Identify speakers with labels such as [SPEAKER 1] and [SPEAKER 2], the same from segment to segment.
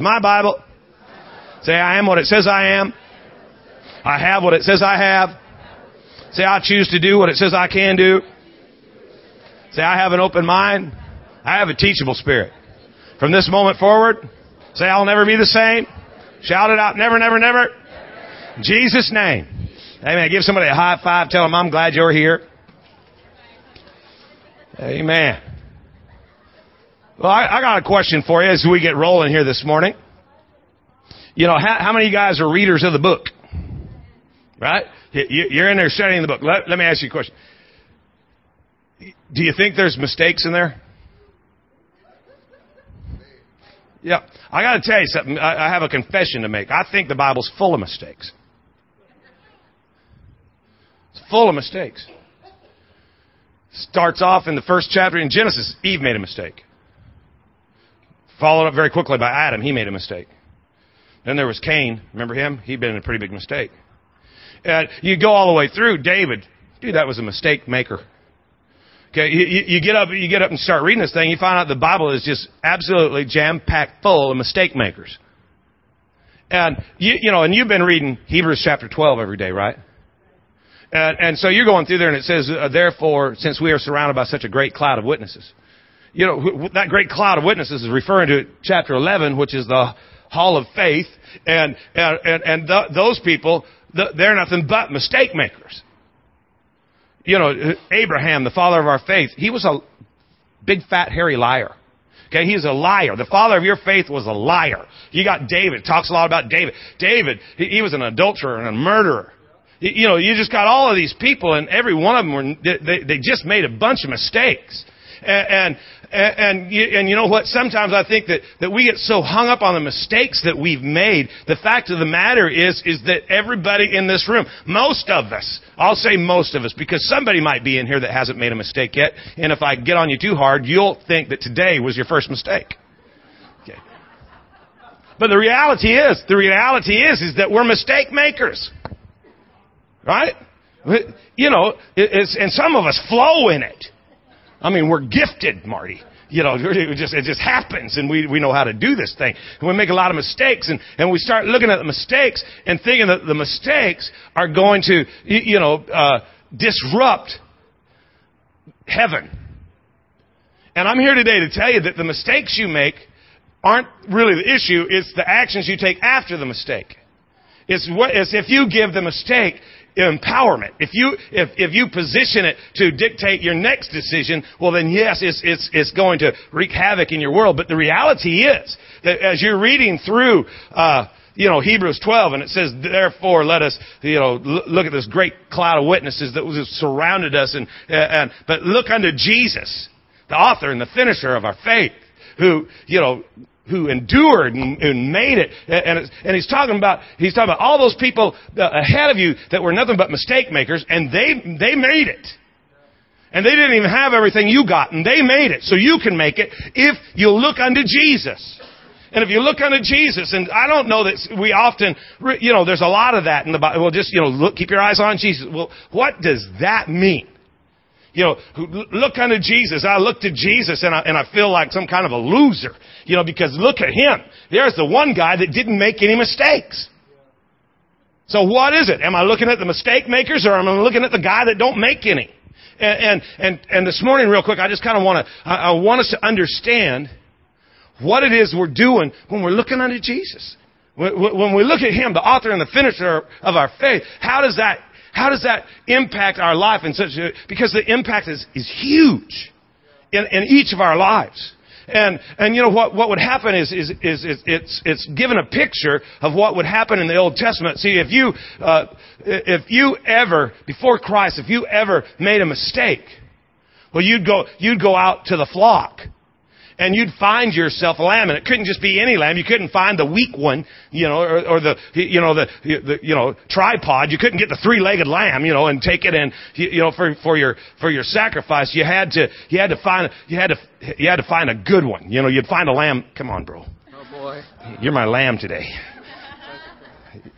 [SPEAKER 1] My Bible. Say, I am what it says I am. I have what it says I have. Say, I choose to do what it says I can do. Say, I have an open mind. I have a teachable spirit. From this moment forward, say, I'll never be the same. Shout it out, never, never, never. In Jesus' name. Amen. Give somebody a high five. Tell them, I'm glad you're here. Amen. Well, I, I got a question for you as we get rolling here this morning. You know, how, how many of you guys are readers of the book? Right? You're in there studying the book. Let, let me ask you a question. Do you think there's mistakes in there? Yeah. I got to tell you something. I, I have a confession to make. I think the Bible's full of mistakes. It's full of mistakes. Starts off in the first chapter in Genesis. Eve made a mistake. Followed up very quickly by Adam. He made a mistake. Then there was Cain. Remember him? He'd been a pretty big mistake. And you go all the way through. David. Dude, that was a mistake maker. Okay, you, you, get up, you get up and start reading this thing. You find out the Bible is just absolutely jam packed full of mistake makers. And you, you know, and you've been reading Hebrews chapter 12 every day, right? And, and so you're going through there and it says, uh, therefore, since we are surrounded by such a great cloud of witnesses. You know, that great cloud of witnesses is referring to chapter 11, which is the hall of faith. And, and, and, and th- those people, th- they're nothing but mistake makers. You know, Abraham, the father of our faith, he was a big fat hairy liar. Okay, he's a liar. The father of your faith was a liar. You got David, talks a lot about David. David, he, he was an adulterer and a murderer. You know, you just got all of these people, and every one of them were, they, they just made a bunch of mistakes. And, and, you, and you know what? Sometimes I think that, that we get so hung up on the mistakes that we've made. The fact of the matter is, is that everybody in this room, most of us, I'll say most of us, because somebody might be in here that hasn't made a mistake yet, and if I get on you too hard, you'll think that today was your first mistake. Okay. But the reality is, the reality is, is that we're mistake makers. Right? You know, and some of us flow in it. I mean, we're gifted, Marty. You know, it just, it just happens and we, we know how to do this thing. And we make a lot of mistakes and, and we start looking at the mistakes and thinking that the mistakes are going to, you know, uh, disrupt heaven. And I'm here today to tell you that the mistakes you make aren't really the issue, it's the actions you take after the mistake. It's what, it's if you give the mistake empowerment. If you, if, if you position it to dictate your next decision, well then yes, it's, it's, it's going to wreak havoc in your world. But the reality is that as you're reading through, uh, you know, Hebrews 12, and it says, therefore let us, you know, look at this great cloud of witnesses that was surrounded us and, and, but look unto Jesus, the author and the finisher of our faith, who, you know, who endured and, and made it. And, and he's talking about, he's talking about all those people ahead of you that were nothing but mistake makers and they, they made it. And they didn't even have everything you got and they made it. So you can make it if you look unto Jesus. And if you look unto Jesus, and I don't know that we often, you know, there's a lot of that in the Bible. Well, just, you know, look, keep your eyes on Jesus. Well, what does that mean? You know, look unto Jesus. I look to Jesus and I, and I feel like some kind of a loser, you know, because look at him. There's the one guy that didn't make any mistakes. So what is it? Am I looking at the mistake makers or am I looking at the guy that don't make any? And, and, and, and this morning, real quick, I just kind of want to, I, I want us to understand what it is we're doing when we're looking unto Jesus. When we look at Him, the author and the finisher of our faith, how does that how does that impact our life in such a, because the impact is, is huge in, in each of our lives. And, and you know what, what would happen is, is, is, is it's, it's given a picture of what would happen in the Old Testament. See, if you, uh, if you ever, before Christ, if you ever made a mistake, well, you'd go, you'd go out to the flock and you'd find yourself a lamb, and it couldn't just be any lamb. You couldn't find the weak one, you know, or, or the, you know, the, the, you know, tripod. You couldn't get the three-legged lamb, you know, and take it and, you know, for, for your, for your sacrifice. You had to, you had to find, you had to, you had to find a good one. You know, you'd find a lamb. Come on, bro.
[SPEAKER 2] Oh boy.
[SPEAKER 1] You're my lamb today.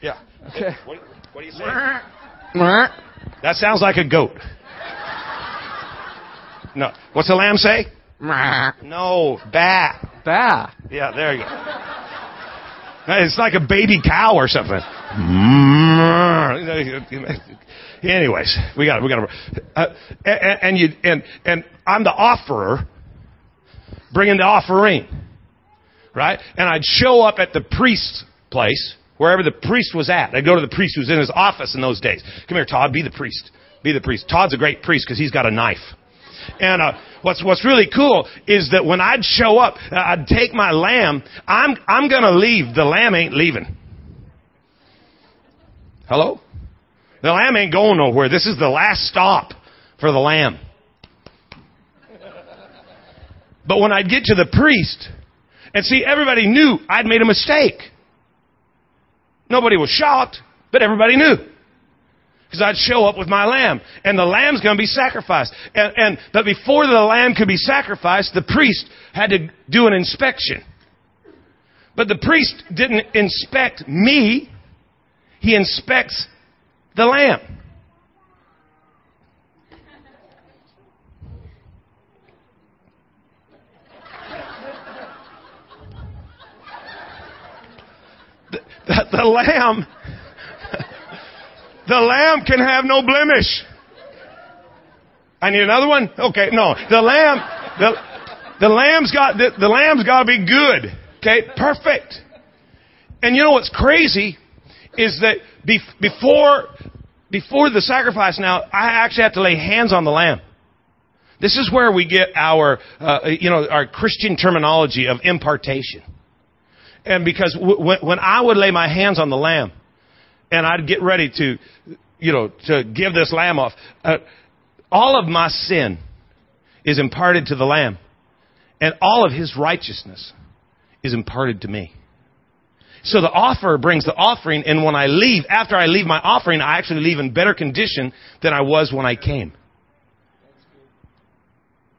[SPEAKER 2] Yeah. Okay.
[SPEAKER 1] What, what do you say? That sounds like a goat. No. What's a lamb say? No, ba.
[SPEAKER 2] Ba.
[SPEAKER 1] Yeah, there you go. It's like a baby cow or something. Anyways, we got it. we got it. uh, and, and you and and I'm the offerer, bringing the offering, right? And I'd show up at the priest's place, wherever the priest was at. I'd go to the priest who was in his office in those days. Come here, Todd. Be the priest. Be the priest. Todd's a great priest because he's got a knife. And uh, what's what's really cool is that when I'd show up, uh, I'd take my lamb. I'm I'm gonna leave. The lamb ain't leaving. Hello. The lamb ain't going nowhere. This is the last stop for the lamb. But when I'd get to the priest, and see, everybody knew I'd made a mistake. Nobody was shocked, but everybody knew. Because I'd show up with my lamb. And the lamb's going to be sacrificed. And, and, but before the lamb could be sacrificed, the priest had to do an inspection. But the priest didn't inspect me. He inspects the lamb. The, the, the lamb the lamb can have no blemish. I need another one? Okay, no. The lamb, the, the lamb's got, the, the lamb's gotta be good. Okay, perfect. And you know what's crazy is that be, before, before the sacrifice now, I actually have to lay hands on the lamb. This is where we get our, uh, you know, our Christian terminology of impartation. And because w- when I would lay my hands on the lamb, and I'd get ready to, you know, to give this lamb off. Uh, all of my sin is imparted to the lamb, and all of his righteousness is imparted to me. So the offer brings the offering, and when I leave, after I leave my offering, I actually leave in better condition than I was when I came.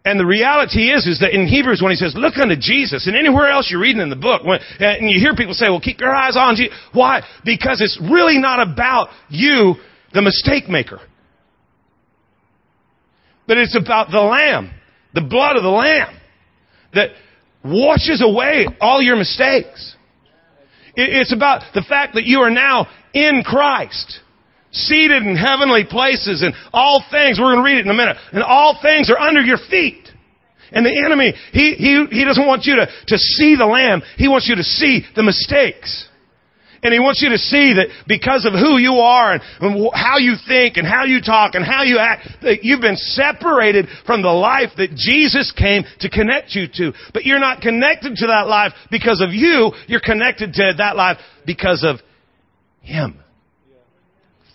[SPEAKER 1] And the reality is, is that in Hebrews when he says, look unto Jesus, and anywhere else you're reading in the book, when, and you hear people say, well, keep your eyes on Jesus. Why? Because it's really not about you, the mistake maker. But it's about the Lamb, the blood of the Lamb, that washes away all your mistakes. It's about the fact that you are now in Christ seated in heavenly places and all things, we're going to read it in a minute, and all things are under your feet. And the enemy, he, he, he doesn't want you to, to see the lamb. He wants you to see the mistakes. And he wants you to see that because of who you are and, and how you think and how you talk and how you act, that you've been separated from the life that Jesus came to connect you to. But you're not connected to that life because of you. You're connected to that life because of Him.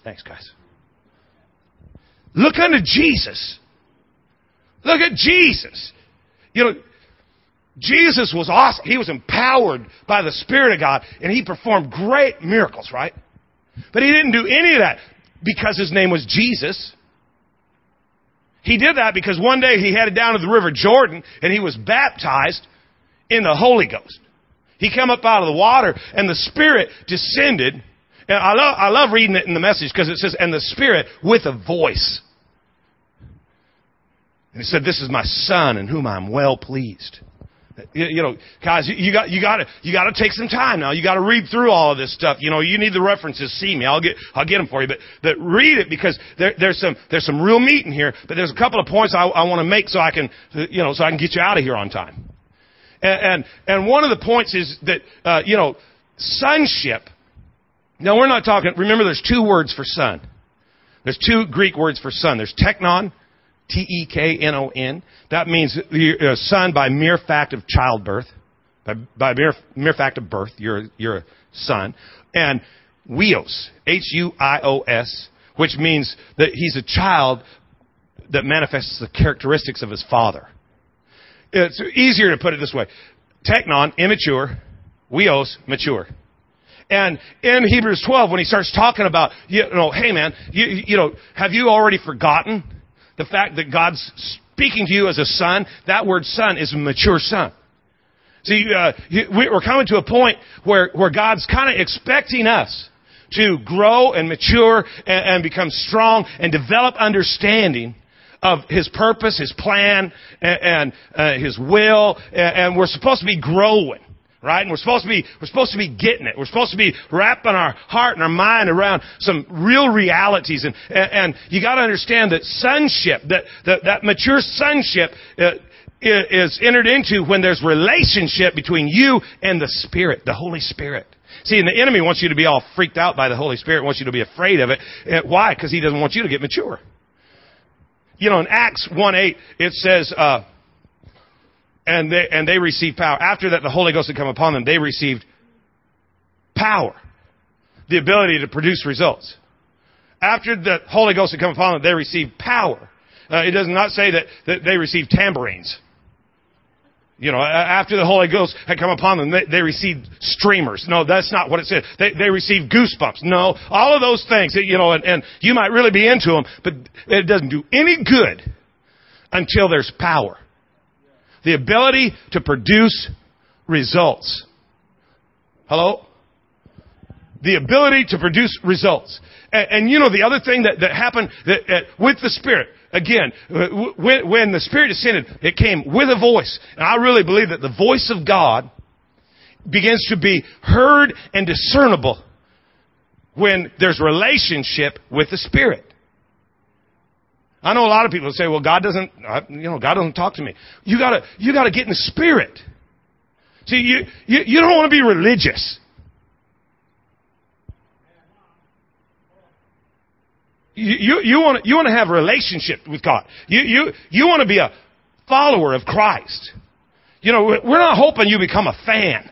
[SPEAKER 1] Thanks, guys. Look unto Jesus. Look at Jesus. You know, Jesus was awesome. He was empowered by the Spirit of God, and he performed great miracles, right? But he didn't do any of that because his name was Jesus. He did that because one day he headed down to the River Jordan and he was baptized in the Holy Ghost. He came up out of the water and the Spirit descended and I love, I love reading it in the message because it says, and the Spirit with a voice. And he said, this is my son in whom I'm well pleased. You, you know, guys, you, you got you got to you got to take some time now. You got to read through all of this stuff. You know, you need the references. See me, I'll get I'll get them for you. But but read it because there, there's some there's some real meat in here. But there's a couple of points I, I want to make so I can you know so I can get you out of here on time. And and, and one of the points is that uh, you know sonship now we're not talking, remember there's two words for son. There's two Greek words for son. There's teknon, T-E-K-N-O-N. That means you're a son by mere fact of childbirth. By, by mere, mere fact of birth, you're, you're a son. And huios, H-U-I-O-S, which means that he's a child that manifests the characteristics of his father. It's easier to put it this way. Teknon, immature. Huios, mature. And in Hebrews 12, when he starts talking about, you know, hey man, you, you know, have you already forgotten the fact that God's speaking to you as a son? That word son is a mature son. See, uh, we're coming to a point where, where God's kind of expecting us to grow and mature and, and become strong and develop understanding of His purpose, His plan, and, and uh, His will, and, and we're supposed to be growing. Right? And we're supposed to be, we're supposed to be getting it. We're supposed to be wrapping our heart and our mind around some real realities. And, and, and you gotta understand that sonship, that, that, that mature sonship, uh, is entered into when there's relationship between you and the Spirit, the Holy Spirit. See, and the enemy wants you to be all freaked out by the Holy Spirit, wants you to be afraid of it. Why? Because he doesn't want you to get mature. You know, in Acts 1-8, it says, uh, and they, and they received power. After that, the Holy Ghost had come upon them. They received power. The ability to produce results. After the Holy Ghost had come upon them, they received power. Uh, it does not say that, that they received tambourines. You know, after the Holy Ghost had come upon them, they, they received streamers. No, that's not what it said. They, they received goosebumps. No, all of those things, you know, and, and you might really be into them, but it doesn't do any good until there's power. The ability to produce results. Hello? The ability to produce results. And, and you know, the other thing that, that happened that, uh, with the Spirit, again, when, when the Spirit descended, it came with a voice. And I really believe that the voice of God begins to be heard and discernible when there's relationship with the Spirit. I know a lot of people say, well, God doesn't, uh, you know, God doesn't talk to me. You gotta, you gotta get in the Spirit. See, you, you, you don't want to be religious. You, you, you want you want to have a relationship with God. You, you, you want to be a follower of Christ. You know, we're not hoping you become a fan.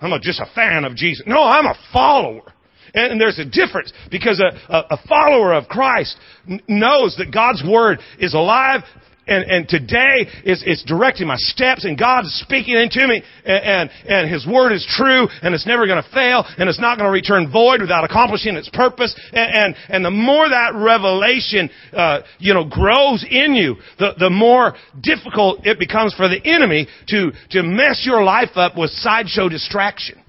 [SPEAKER 1] I'm not just a fan of Jesus. No, I'm a follower. And, there's a difference because a, a, a follower of Christ n- knows that God's Word is alive, and, and today is, is directing my steps and God is speaking into me and, and, and His Word is true and it's never going to fail and it's not going to return void without accomplishing its purpose. And, and, and the more that revelation, uh, you know, grows in you, the, the more difficult it becomes for the enemy to, to mess your life up with sideshow distraction.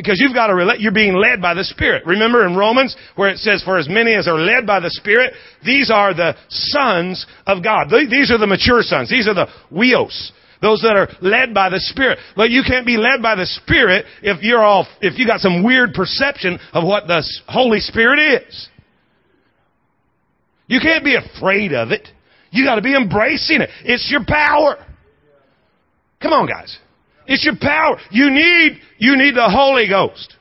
[SPEAKER 1] Because you've got to, you're being led by the Spirit. Remember in Romans where it says, for as many as are led by the Spirit, these are the sons of God. These are the mature sons. These are the huios. Those that are led by the Spirit. But you can't be led by the Spirit if you're all, if you got some weird perception of what the Holy Spirit is. You can't be afraid of it. You gotta be embracing it. It's your power. Come on guys. It's your power. You need, you need the Holy Ghost.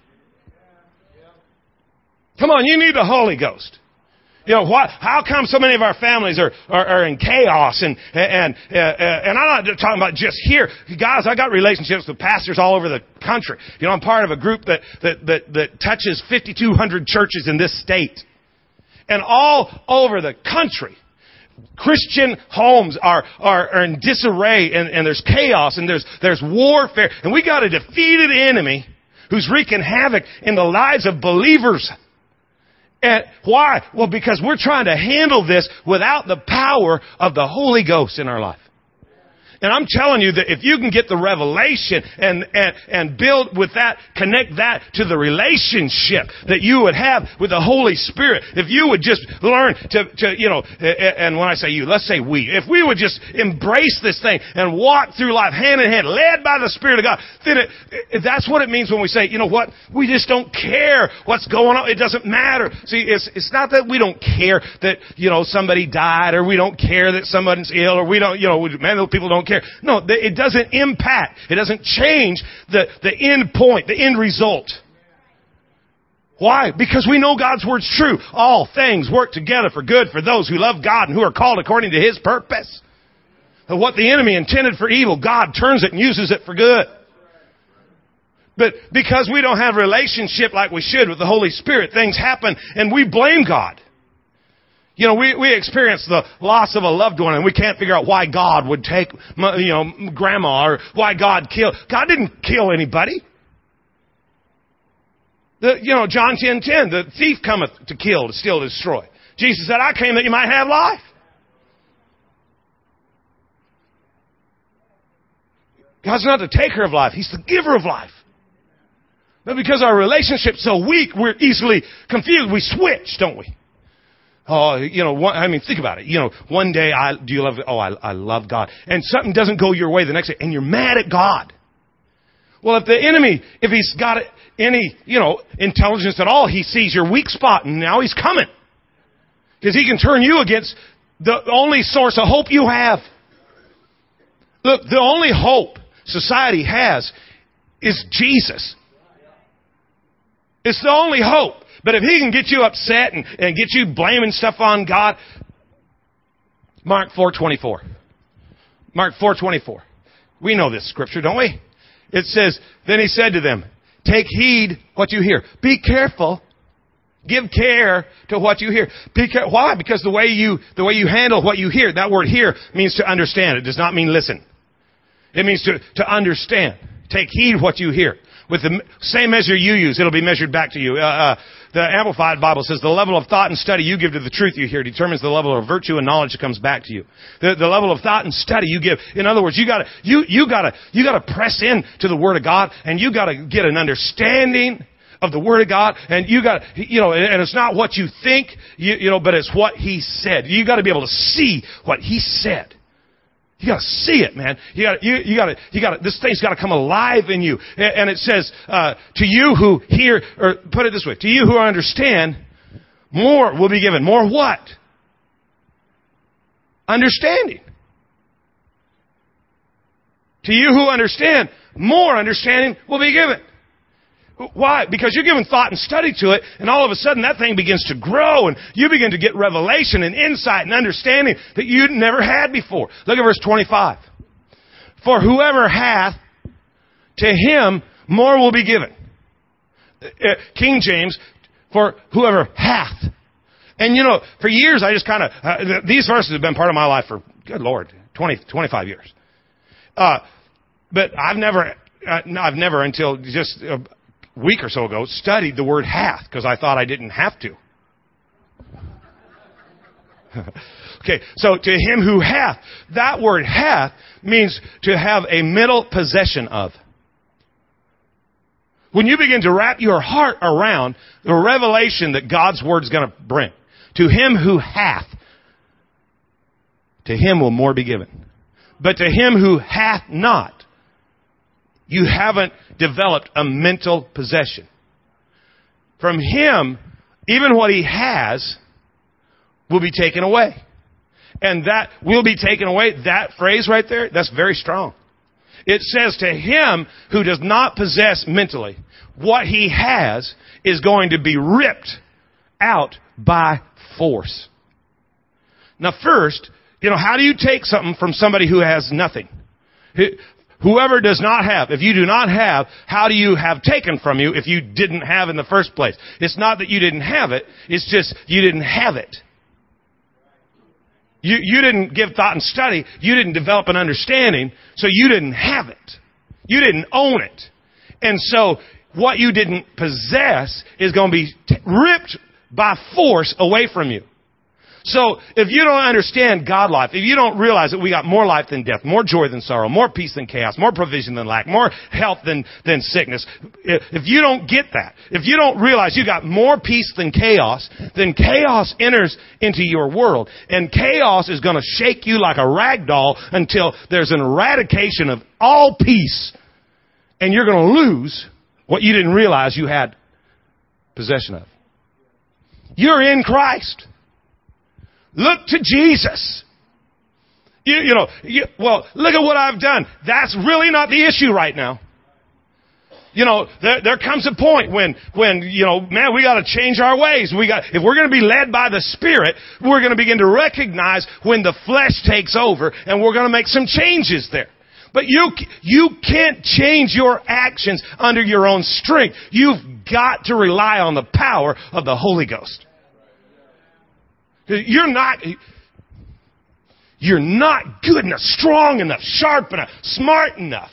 [SPEAKER 1] Come on, you need the Holy Ghost. You know, what, how come so many of our families are, are, are in chaos and, and, uh, and I'm not talking about just here. Guys, I got relationships with pastors all over the country. You know, I'm part of a group that, that, that, that touches 5,200 churches in this state. And all over the country, Christian homes are, are, are in disarray and, and there's chaos and there's, there's warfare. And we got a defeated enemy who's wreaking havoc in the lives of believers. And why? Well, because we're trying to handle this without the power of the Holy Ghost in our life. And I'm telling you that if you can get the revelation and, and, and build with that, connect that to the relationship that you would have with the Holy Spirit, if you would just learn to, to, you know, and when I say you, let's say we, if we would just embrace this thing and walk through life hand in hand, led by the Spirit of God, then it, that's what it means when we say, you know what, we just don't care what's going on. It doesn't matter. See, it's, it's not that we don't care that, you know, somebody died or we don't care that somebody's ill or we don't, you know, man, people don't care. No, it doesn't impact. It doesn't change the, the end point, the end result. Why? Because we know God's Word's true. All things work together for good for those who love God and who are called according to His purpose. And what the enemy intended for evil, God turns it and uses it for good. But because we don't have relationship like we should with the Holy Spirit, things happen and we blame God. You know, we, we experience the loss of a loved one and we can't figure out why God would take, you know, grandma or why God killed. God didn't kill anybody. The, you know, John 10, 10, the thief cometh to kill, to steal, to destroy. Jesus said, I came that you might have life. God's not the taker of life. He's the giver of life. But because our relationship's so weak, we're easily confused. We switch, don't we? Oh, you know, one, I mean, think about it. You know, one day I, do you love, oh, I, I love God. And something doesn't go your way the next day and you're mad at God. Well, if the enemy, if he's got any, you know, intelligence at all, he sees your weak spot and now he's coming. Because he can turn you against the only source of hope you have. Look, the only hope society has is Jesus. It's the only hope. But if he can get you upset and, and get you blaming stuff on God, Mark 4:24. Mark 4:24. We know this scripture, don't we? It says, then he said to them, take heed what you hear. Be careful. Give care to what you hear. Be care- Why? Because the way you, the way you handle what you hear, that word hear means to understand. It does not mean listen. It means to, to understand. Take heed what you hear. With the same measure you use, it'll be measured back to you. Uh, uh, the Amplified Bible says the level of thought and study you give to the truth you hear determines the level of virtue and knowledge that comes back to you. The, the level of thought and study you give. In other words, you gotta, you, you gotta, you gotta press in to the Word of God and you gotta get an understanding of the Word of God, and you gotta you know, and it's not what you think, you, you know, but it's what He said. You got to be able to see what He said. You gotta see it, man. You gotta, you, you gotta, you gotta, this thing's gotta come alive in you. And it says, uh, to you who hear, or put it this way, to you who understand, more will be given. More what? Understanding. To you who understand, more understanding will be given. Why? Because you're giving thought and study to it, and all of a sudden that thing begins to grow, and you begin to get revelation and insight and understanding that you never had before. Look at verse 25. For whoever hath, to him more will be given. Uh, King James, for whoever hath. And you know, for years I just kind of, uh, these verses have been part of my life for, good Lord, 20, 25 years. Uh, but I've never, uh, I've never until just uh, week or so ago studied the word hath because I thought I didn't have to. okay, so to him who hath, that word hath means to have a middle possession of. When you begin to wrap your heart around the revelation that God's word is going to bring, to him who hath, to him will more be given. But to him who hath not, you haven't developed a mental possession. From him, even what he has will be taken away. And that will be taken away, that phrase right there, that's very strong. It says to him who does not possess mentally, what he has is going to be ripped out by force. Now first, you know, how do you take something from somebody who has nothing? Whoever does not have, if you do not have, how do you have taken from you if you didn't have in the first place? It's not that you didn't have it, it's just you didn't have it. You, you didn't give thought and study, you didn't develop an understanding, so you didn't have it. You didn't own it. And so, what you didn't possess is going to be t- ripped by force away from you. So if you don't understand God life, if you don't realize that we got more life than death, more joy than sorrow, more peace than chaos, more provision than lack, more health than, than sickness, if you don't get that, if you don't realize you got more peace than chaos, then chaos enters into your world. And chaos is going to shake you like a rag doll until there's an eradication of all peace. And you're going to lose what you didn't realize you had possession of. You're in Christ. Look to Jesus. You, you know, you, well, look at what I've done. That's really not the issue right now. You know, there, there comes a point when, when, you know, man, we gotta change our ways. We got, if we're gonna be led by the Spirit, we're gonna begin to recognize when the flesh takes over and we're gonna make some changes there. But you, you can't change your actions under your own strength. You've got to rely on the power of the Holy Ghost. You're not, you're not good enough, strong enough, sharp enough, smart enough.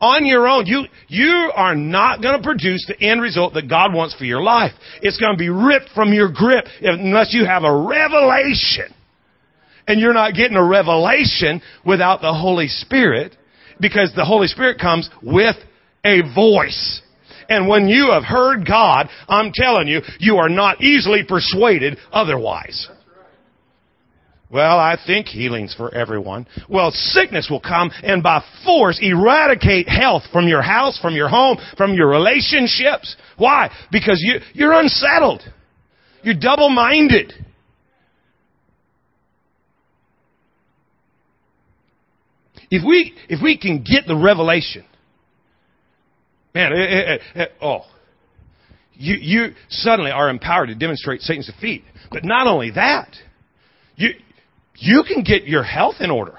[SPEAKER 1] On your own, you, you are not going to produce the end result that God wants for your life. It's going to be ripped from your grip unless you have a revelation. And you're not getting a revelation without the Holy Spirit because the Holy Spirit comes with a voice. And when you have heard God, I'm telling you, you are not easily persuaded otherwise. Well, I think healing's for everyone. Well, sickness will come and by force eradicate health from your house, from your home, from your relationships. Why? Because you, you're unsettled. You're double-minded. If we, if we can get the revelation, man, it, it, it, oh, you, you suddenly are empowered to demonstrate Satan's defeat. But not only that, you, you can get your health in order.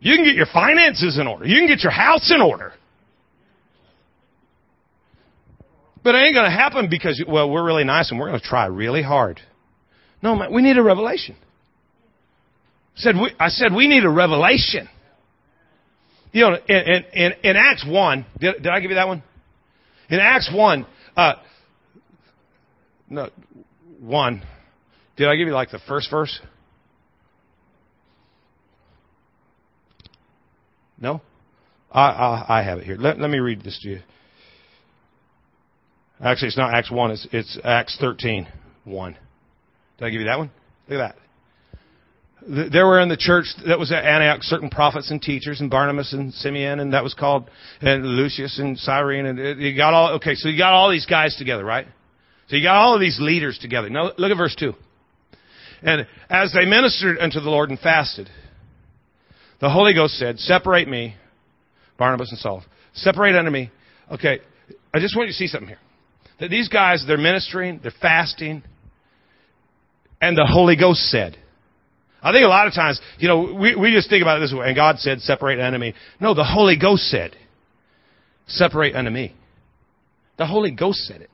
[SPEAKER 1] You can get your finances in order. You can get your house in order. But it ain't going to happen because, well, we're really nice and we're going to try really hard. No, man, we need a revelation. Said, we, I said we need a revelation. You know, in, in, in Acts 1, did, did I give you that one? In Acts 1, uh, no, 1, did I give you like the first verse? No? I, I, I have it here. Let, let me read this to you. Actually, it's not Acts 1, it's, it's Acts 13, 1. Did I give you that one? Look at that. There were in the church that was at Antioch certain prophets and teachers, and Barnabas and Simeon, and that was called and Lucius and Cyrene, and uh, you got all okay. So you got all these guys together, right? So you got all of these leaders together. Now look at verse two. And as they ministered unto the Lord and fasted, the Holy Ghost said, "Separate me, Barnabas and Saul. Separate unto me." Okay, I just want you to see something here. That these guys, they're ministering, they're fasting, and the Holy Ghost said. I think a lot of times, you know, we, we just think about it this way, and God said, separate enemy. No, the Holy Ghost said, separate me. The Holy Ghost said it.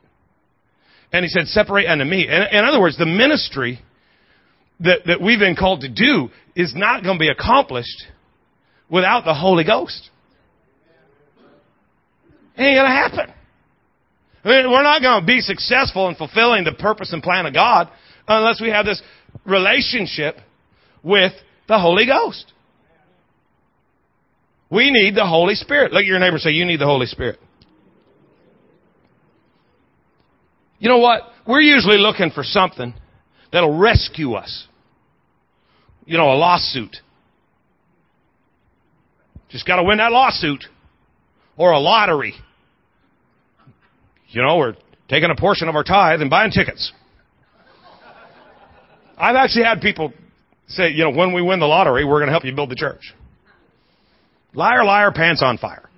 [SPEAKER 1] And he said, separate me. In, in other words, the ministry that, that we've been called to do is not going to be accomplished without the Holy Ghost. It ain't going to happen. I mean, we're not going to be successful in fulfilling the purpose and plan of God unless we have this relationship with the Holy Ghost. We need the Holy Spirit. Look at your neighbor say, You need the Holy Spirit. You know what? We're usually looking for something that'll rescue us. You know, a lawsuit. Just got to win that lawsuit. Or a lottery. You know, we're taking a portion of our tithe and buying tickets. I've actually had people say, you know, when we win the lottery, we're going to help you build the church. Liar, liar, pants on fire.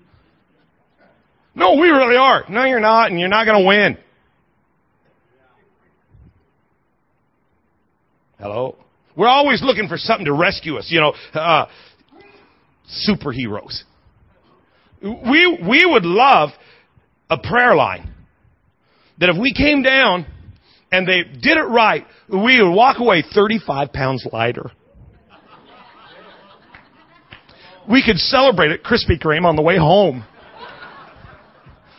[SPEAKER 1] No, we really are. No, you're not, and you're not going to win. Hello? We're always looking for something to rescue us, you know, uh, superheroes. We, we would love a prayer line that if we came down and they did it right, we would walk away 35 pounds lighter. We could celebrate at Krispy Kreme on the way home.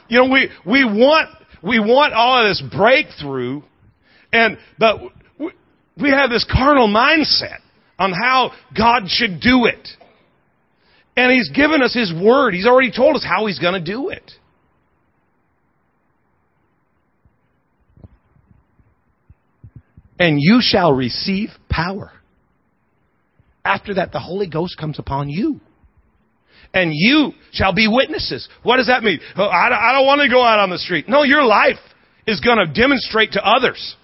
[SPEAKER 1] You know, we, we want, we want all of this breakthrough and, but we have this carnal mindset on how God should do it. And He's given us His Word. He's already told us how He's going to do it. And you shall receive power. After that, the Holy Ghost comes upon you. And you shall be witnesses. What does that mean? Oh, I don't want to go out on the street. No, your life is going to demonstrate to others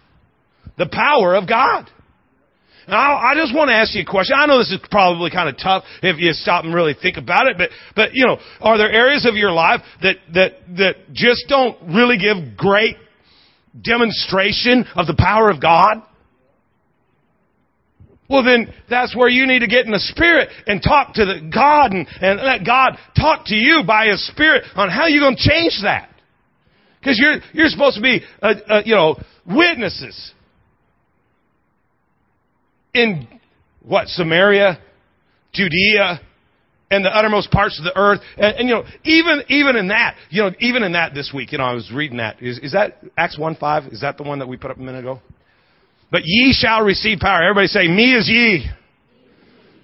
[SPEAKER 1] the power of God. Now, I just want to ask you a question. I know this is probably kind of tough if you stop and really think about it, but, but, you know, are there areas of your life that, that, that just don't really give great demonstration of the power of God? Well, then that's where you need to get in the Spirit and talk to the God and, and let God talk to you by His Spirit on how you're going to change that. Because you're, you're supposed to be, uh, uh, you know, witnesses in what, Samaria, Judea, and the uttermost parts of the earth. And, and, you know, even, even in that, you know, even in that this week, you know, I was reading that. Is, is that Acts 1 5? Is that the one that we put up a minute ago? But ye shall receive power. Everybody say, me is ye.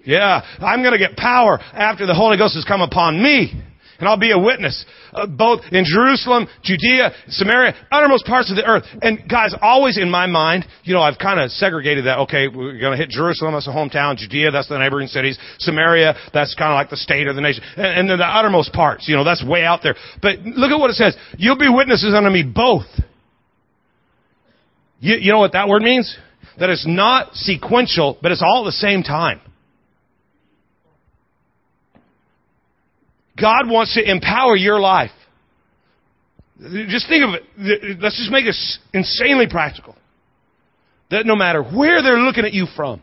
[SPEAKER 1] Yeah, I'm going to get power after the Holy Ghost has come upon me. And I'll be a witness, uh, both in Jerusalem, Judea, Samaria, uttermost parts of the earth. And guys, always in my mind, you know, I've kind of segregated that. Okay, we're going to hit Jerusalem, that's the hometown. Judea, that's the neighboring cities. Samaria, that's kind of like the state or the nation. And, and then the uttermost parts, you know, that's way out there. But look at what it says. You'll be witnesses unto me both. You, you know what that word means? That it's not sequential, but it's all at the same time. God wants to empower your life. Just think of it. Let's just make this insanely practical. That no matter where they're looking at you from,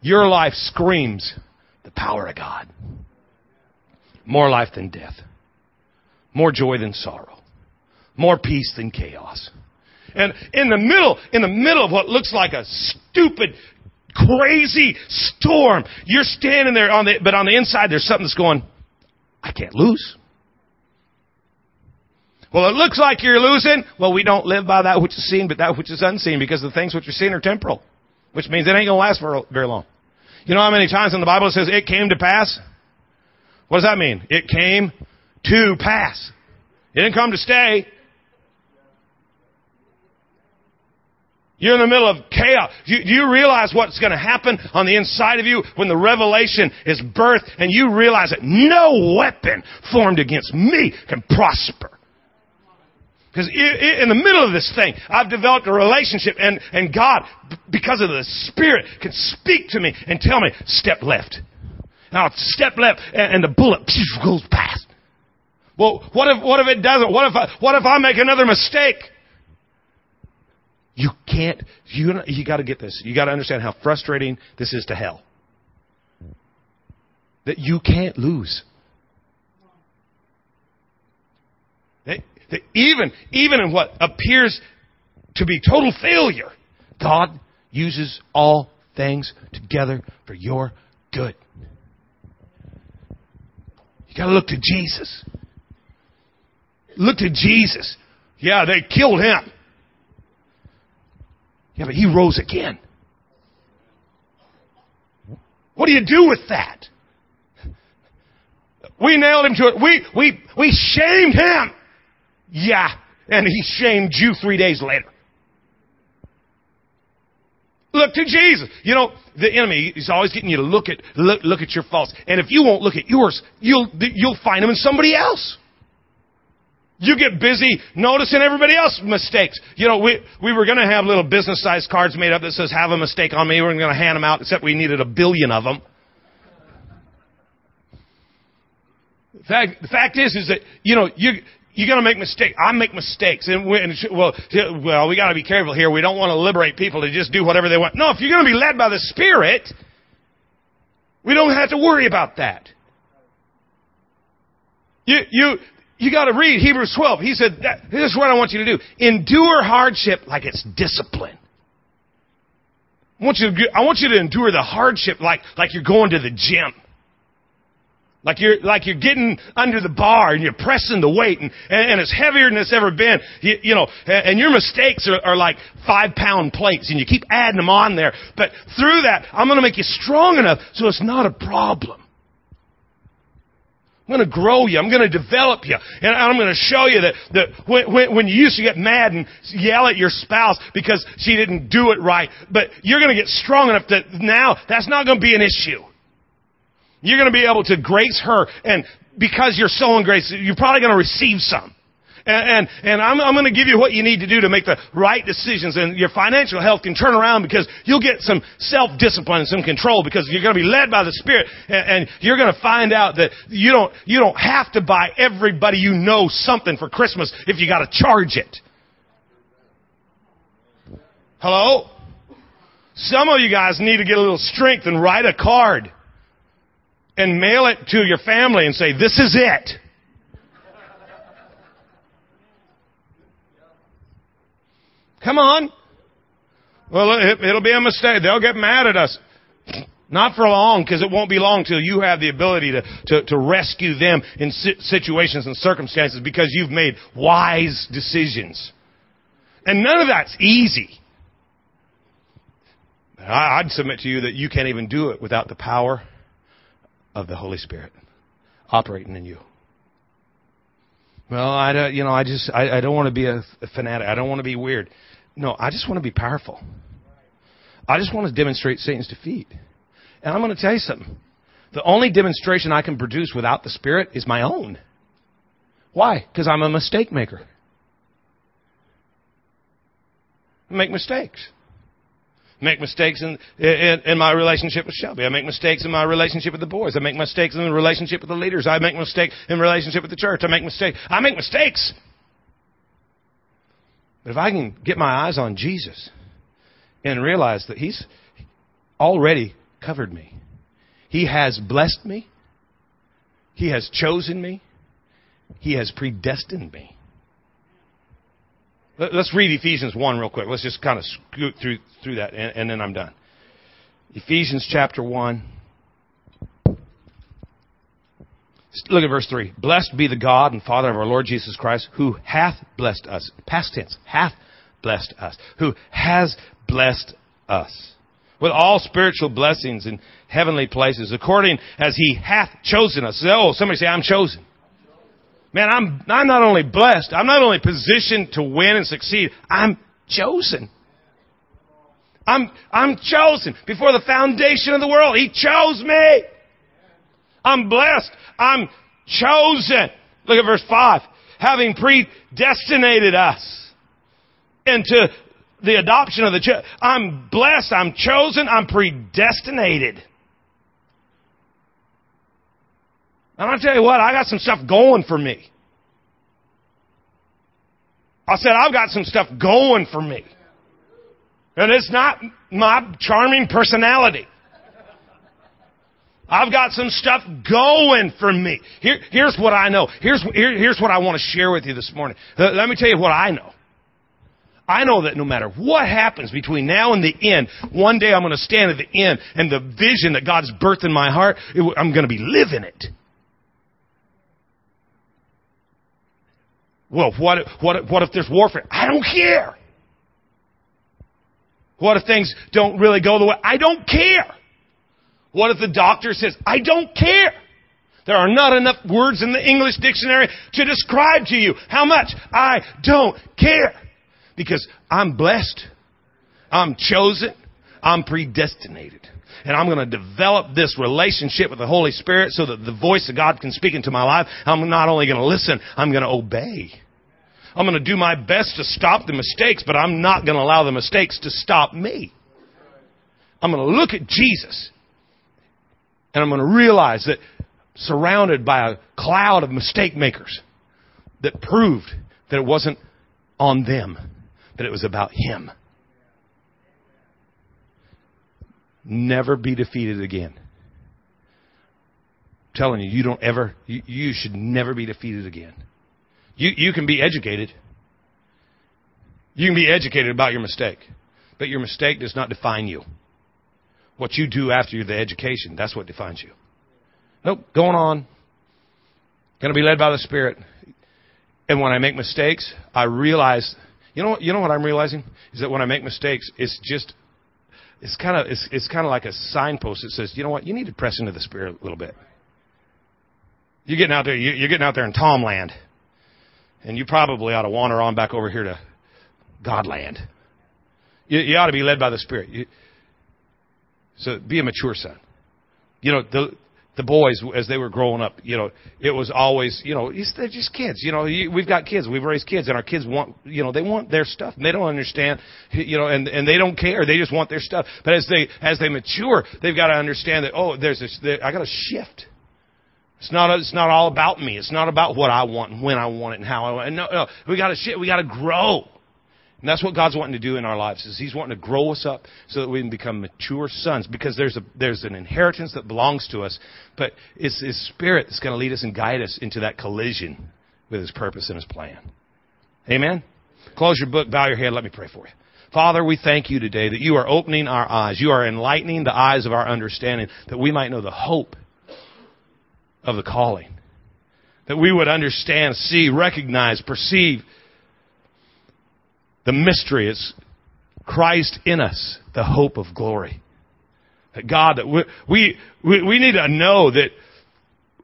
[SPEAKER 1] your life screams the power of God. More life than death. More joy than sorrow. More peace than chaos. And in the middle, in the middle of what looks like a stupid, crazy storm, you're standing there on the, but on the inside there's something that's going, I can't lose. Well, it looks like you're losing. Well, we don't live by that which is seen, but that which is unseen, because the things which are seen are temporal, which means it ain't gonna last for very long. You know how many times in the Bible it says it came to pass? What does that mean? It came to pass. It didn't come to stay. You're in the middle of chaos. Do you, you, realize what's going to happen on the inside of you when the revelation is birthed and you realize that no weapon formed against me can prosper? Because in the middle of this thing, I've developed a relationship and, and God, because of the Spirit, can speak to me and tell me, step left. Now, step left and, and the bullet goes past. Well, what if, what if it doesn't? What if I, what if I make another mistake? You can't, you, you gotta get this. You gotta understand how frustrating this is to hell. That you can't lose. That, that even, even in what appears to be total failure, God uses all things together for your good. You gotta look to Jesus. Look to Jesus. Yeah, they killed him. Yeah, but he rose again. What do you do with that? We nailed him to it. We, we, we shamed him. Yeah. And he shamed you three days later. Look to Jesus. You know, the enemy is always getting you to look at, look, look at your faults. And if you won't look at yours, you'll, you'll find them in somebody else. You get busy noticing everybody else's mistakes. You know, we, we were going to have little business sized cards made up that says, have a mistake on me. We are going to hand them out, except we needed a billion of them. The fact, the fact is, is that, you know, you, you're going to make mistakes. I make mistakes. And, we, and well, well, we got to be careful here. We don't want to liberate people to just do whatever they want. No, if you're going to be led by the Spirit, we don't have to worry about that. You, you, you got to read Hebrews 12. He said, this is what I want you to do. Endure hardship like it's discipline. I want you to, I want you to endure the hardship like, like you're going to the gym. Like you're, like you're getting under the bar and you're pressing the weight and, and, and it's heavier than it's ever been. You, you know, and, and your mistakes are, are like five pound plates and you keep adding them on there. But through that, I'm going to make you strong enough so it's not a problem. I'm going to grow you. I'm going to develop you. And I'm going to show you that, that when, when, when you used to get mad and yell at your spouse because she didn't do it right, but you're going to get strong enough that now that's not going to be an issue. You're going to be able to grace her and because you're so in you're probably going to receive some. And, and, and I'm, I'm going to give you what you need to do to make the right decisions and your financial health can turn around because you'll get some self-discipline and some control because you're going to be led by the Spirit and, and you're going to find out that you don't, you don't have to buy everybody you know something for Christmas if you got to charge it. Hello? Some of you guys need to get a little strength and write a card and mail it to your family and say, this is it. Come on. Well, it, will be a mistake. They'll get mad at us. Not for long, because it won't be long till you have the ability to, to, to rescue them in situations and circumstances because you've made wise decisions. And none of that's easy. I'd submit to you that you can't even do it without the power of the Holy Spirit. operating in you. Well, I don't, you know, I just, I, I don't want to be a fanatic. I don't want to be weird. No, I just want to be powerful. I just want to demonstrate Satan's defeat. And I'm going to tell you something. The only demonstration I can produce without the Spirit is my own. Why? Because I'm a mistake maker. I make mistakes. I make mistakes in, in, in, my relationship with Shelby. I make mistakes in my relationship with the boys. I make mistakes in the relationship with the leaders. I make mistakes in relationship with the church. I make mistakes. I make mistakes. But if I can get my eyes on Jesus and realize that He's already covered me, He has blessed me, He has chosen me, He has predestined me. Let's read Ephesians 1 real quick. Let's just kind of scoot through, through that, and, and then I'm done. Ephesians chapter 1. Look at verse 3. Blessed be the God and Father of our Lord Jesus Christ, who hath blessed us. Past tense. Hath blessed us. Who has blessed us. With all spiritual blessings in heavenly places, according as he hath chosen us. Oh, somebody say, I'm chosen. Man, I'm, I'm not only blessed, I'm not only positioned to win and succeed, I'm chosen. I'm, I'm chosen. Before the foundation of the world, He chose me. I'm blessed. I'm chosen. Look at verse 5. Having predestinated us into the adoption of the church. I'm blessed. I'm chosen. I'm predestinated. And I'll tell you what, I got some stuff going for me. I said, I've got some stuff going for me. And it's not my charming personality. I've got some stuff going for me. Here, here's what I know. Here's, here, here's what I want to share with you this morning. Uh, let me tell you what I know. I know that no matter what happens between now and the end, one day I'm going to stand at the end and the vision that God's birthed in my heart, I'm going to be living it. Well, what, what, what if there's warfare? I don't care. What if things don't really go the way? I don't care. What if the doctor says, I don't care? There are not enough words in the English dictionary to describe to you how much I don't care. Because I'm blessed. I'm chosen. I'm predestinated. And I'm going to develop this relationship with the Holy Spirit so that the voice of God can speak into my life. I'm not only going to listen, I'm going to obey. I'm going to do my best to stop the mistakes, but I'm not going to allow the mistakes to stop me. I'm going to look at Jesus and I'm going to realize that surrounded by a cloud of mistake makers that proved that it wasn't on them, that it was about Him. Never be defeated again. I'm telling you, you don't ever, you, you should never be defeated again. You, you can be educated. You can be educated about your mistake. But your mistake does not define you. What you do after the education, that's what defines you. Nope, going on. Going to be led by the Spirit. And when I make mistakes, I realize, you know what, you know what I'm realizing? Is that when I make mistakes, it's just, it's kind of, it's, it's kind of like a signpost that says, you know what, you need to press into the Spirit a little bit. You're getting out there, you're getting out there in Tomland. And you probably ought to wander on back over here to Godland. You, you ought to be led by the Spirit. You, so be a mature son. You know, the, the boys, as they were growing up, you know, it was always, you know, they're just kids. You know, we've got kids. We've raised kids, and our kids want, you know, they want their stuff. And they don't understand, you know, and and they don't care. They just want their stuff. But as they as they mature, they've got to understand that oh, there's this. I got to shift. It's not, it's not all about me. It's not about what I want and when I want it and how I want it. No, no. We gotta shit. We gotta grow. And that's what God's wanting to do in our lives is He's wanting to grow us up so that we can become mature sons because there's a, there's an inheritance that belongs to us, but it's His Spirit that's going to lead us and guide us into that collision with His purpose and His plan. Amen? Close your book, bow your head, let me pray for you. Father, we thank you today that you are opening our eyes. You are enlightening the eyes of our understanding that we might know the hope of the calling. That we would understand, see, recognize, perceive the mystery. is Christ in us, the hope of glory. That God, that we, we, we need to know that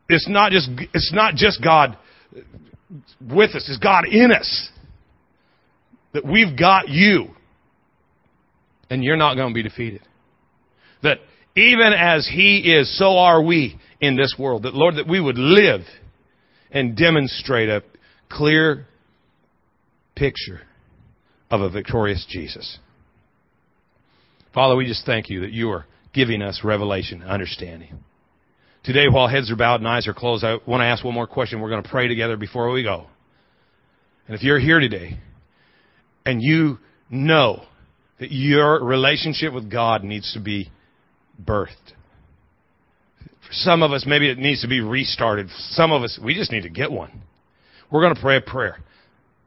[SPEAKER 1] it's not just, it's not just God with us, it's God in us. That we've got you. And you're not going to be defeated. That even as He is, so are we in this world. That Lord, that we would live and demonstrate a clear picture of a victorious Jesus. Father, we just thank you that you are giving us revelation, understanding. Today, while heads are bowed and eyes are closed, I want to ask one more question. We're going to pray together before we go. And if you're here today and you know that your relationship with God needs to be birthed, for some of us, maybe it needs to be restarted. For Some of us, we just need to get one. We're going to pray a prayer.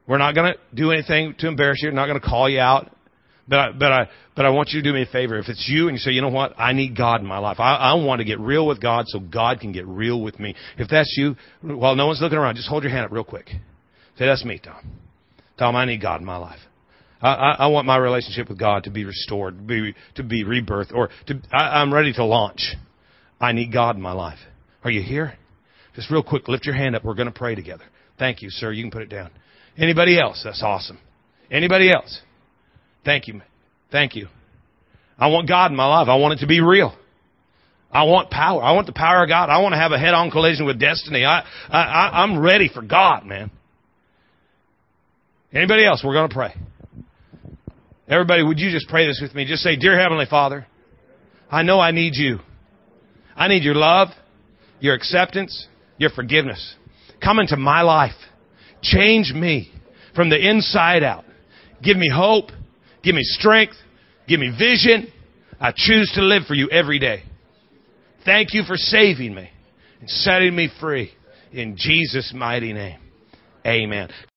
[SPEAKER 1] We're not going to do anything to embarrass you. We're not going to call you out. But I, but I, but I want you to do me a favor. If it's you and you say, you know what, I need God in my life. I, I want to get real with God so God can get real with me. If that's you, while no one's looking around, just hold your hand up real quick. Say, that's me, Tom. Tom, I need God in my life. I, I, I want my relationship with God to be restored, to be, to be rebirthed, or to, I, I'm ready to launch. I need God in my life. Are you here? Just real quick, lift your hand up. We're going to pray together. Thank you, sir. You can put it down. Anybody else? That's awesome. Anybody else? Thank you. Thank you. I want God in my life. I want it to be real. I want power. I want the power of God. I want to have a head-on collision with destiny. I, I, I'm ready for God, man. Anybody else? We're going to pray. Everybody, would you just pray this with me? Just say, Dear Heavenly Father, I know I need you. I need your love, your acceptance, your forgiveness. Come into my life. Change me from the inside out. Give me hope. Give me strength. Give me vision. I choose to live for you every day. Thank you for saving me and setting me free. In Jesus' mighty name. Amen.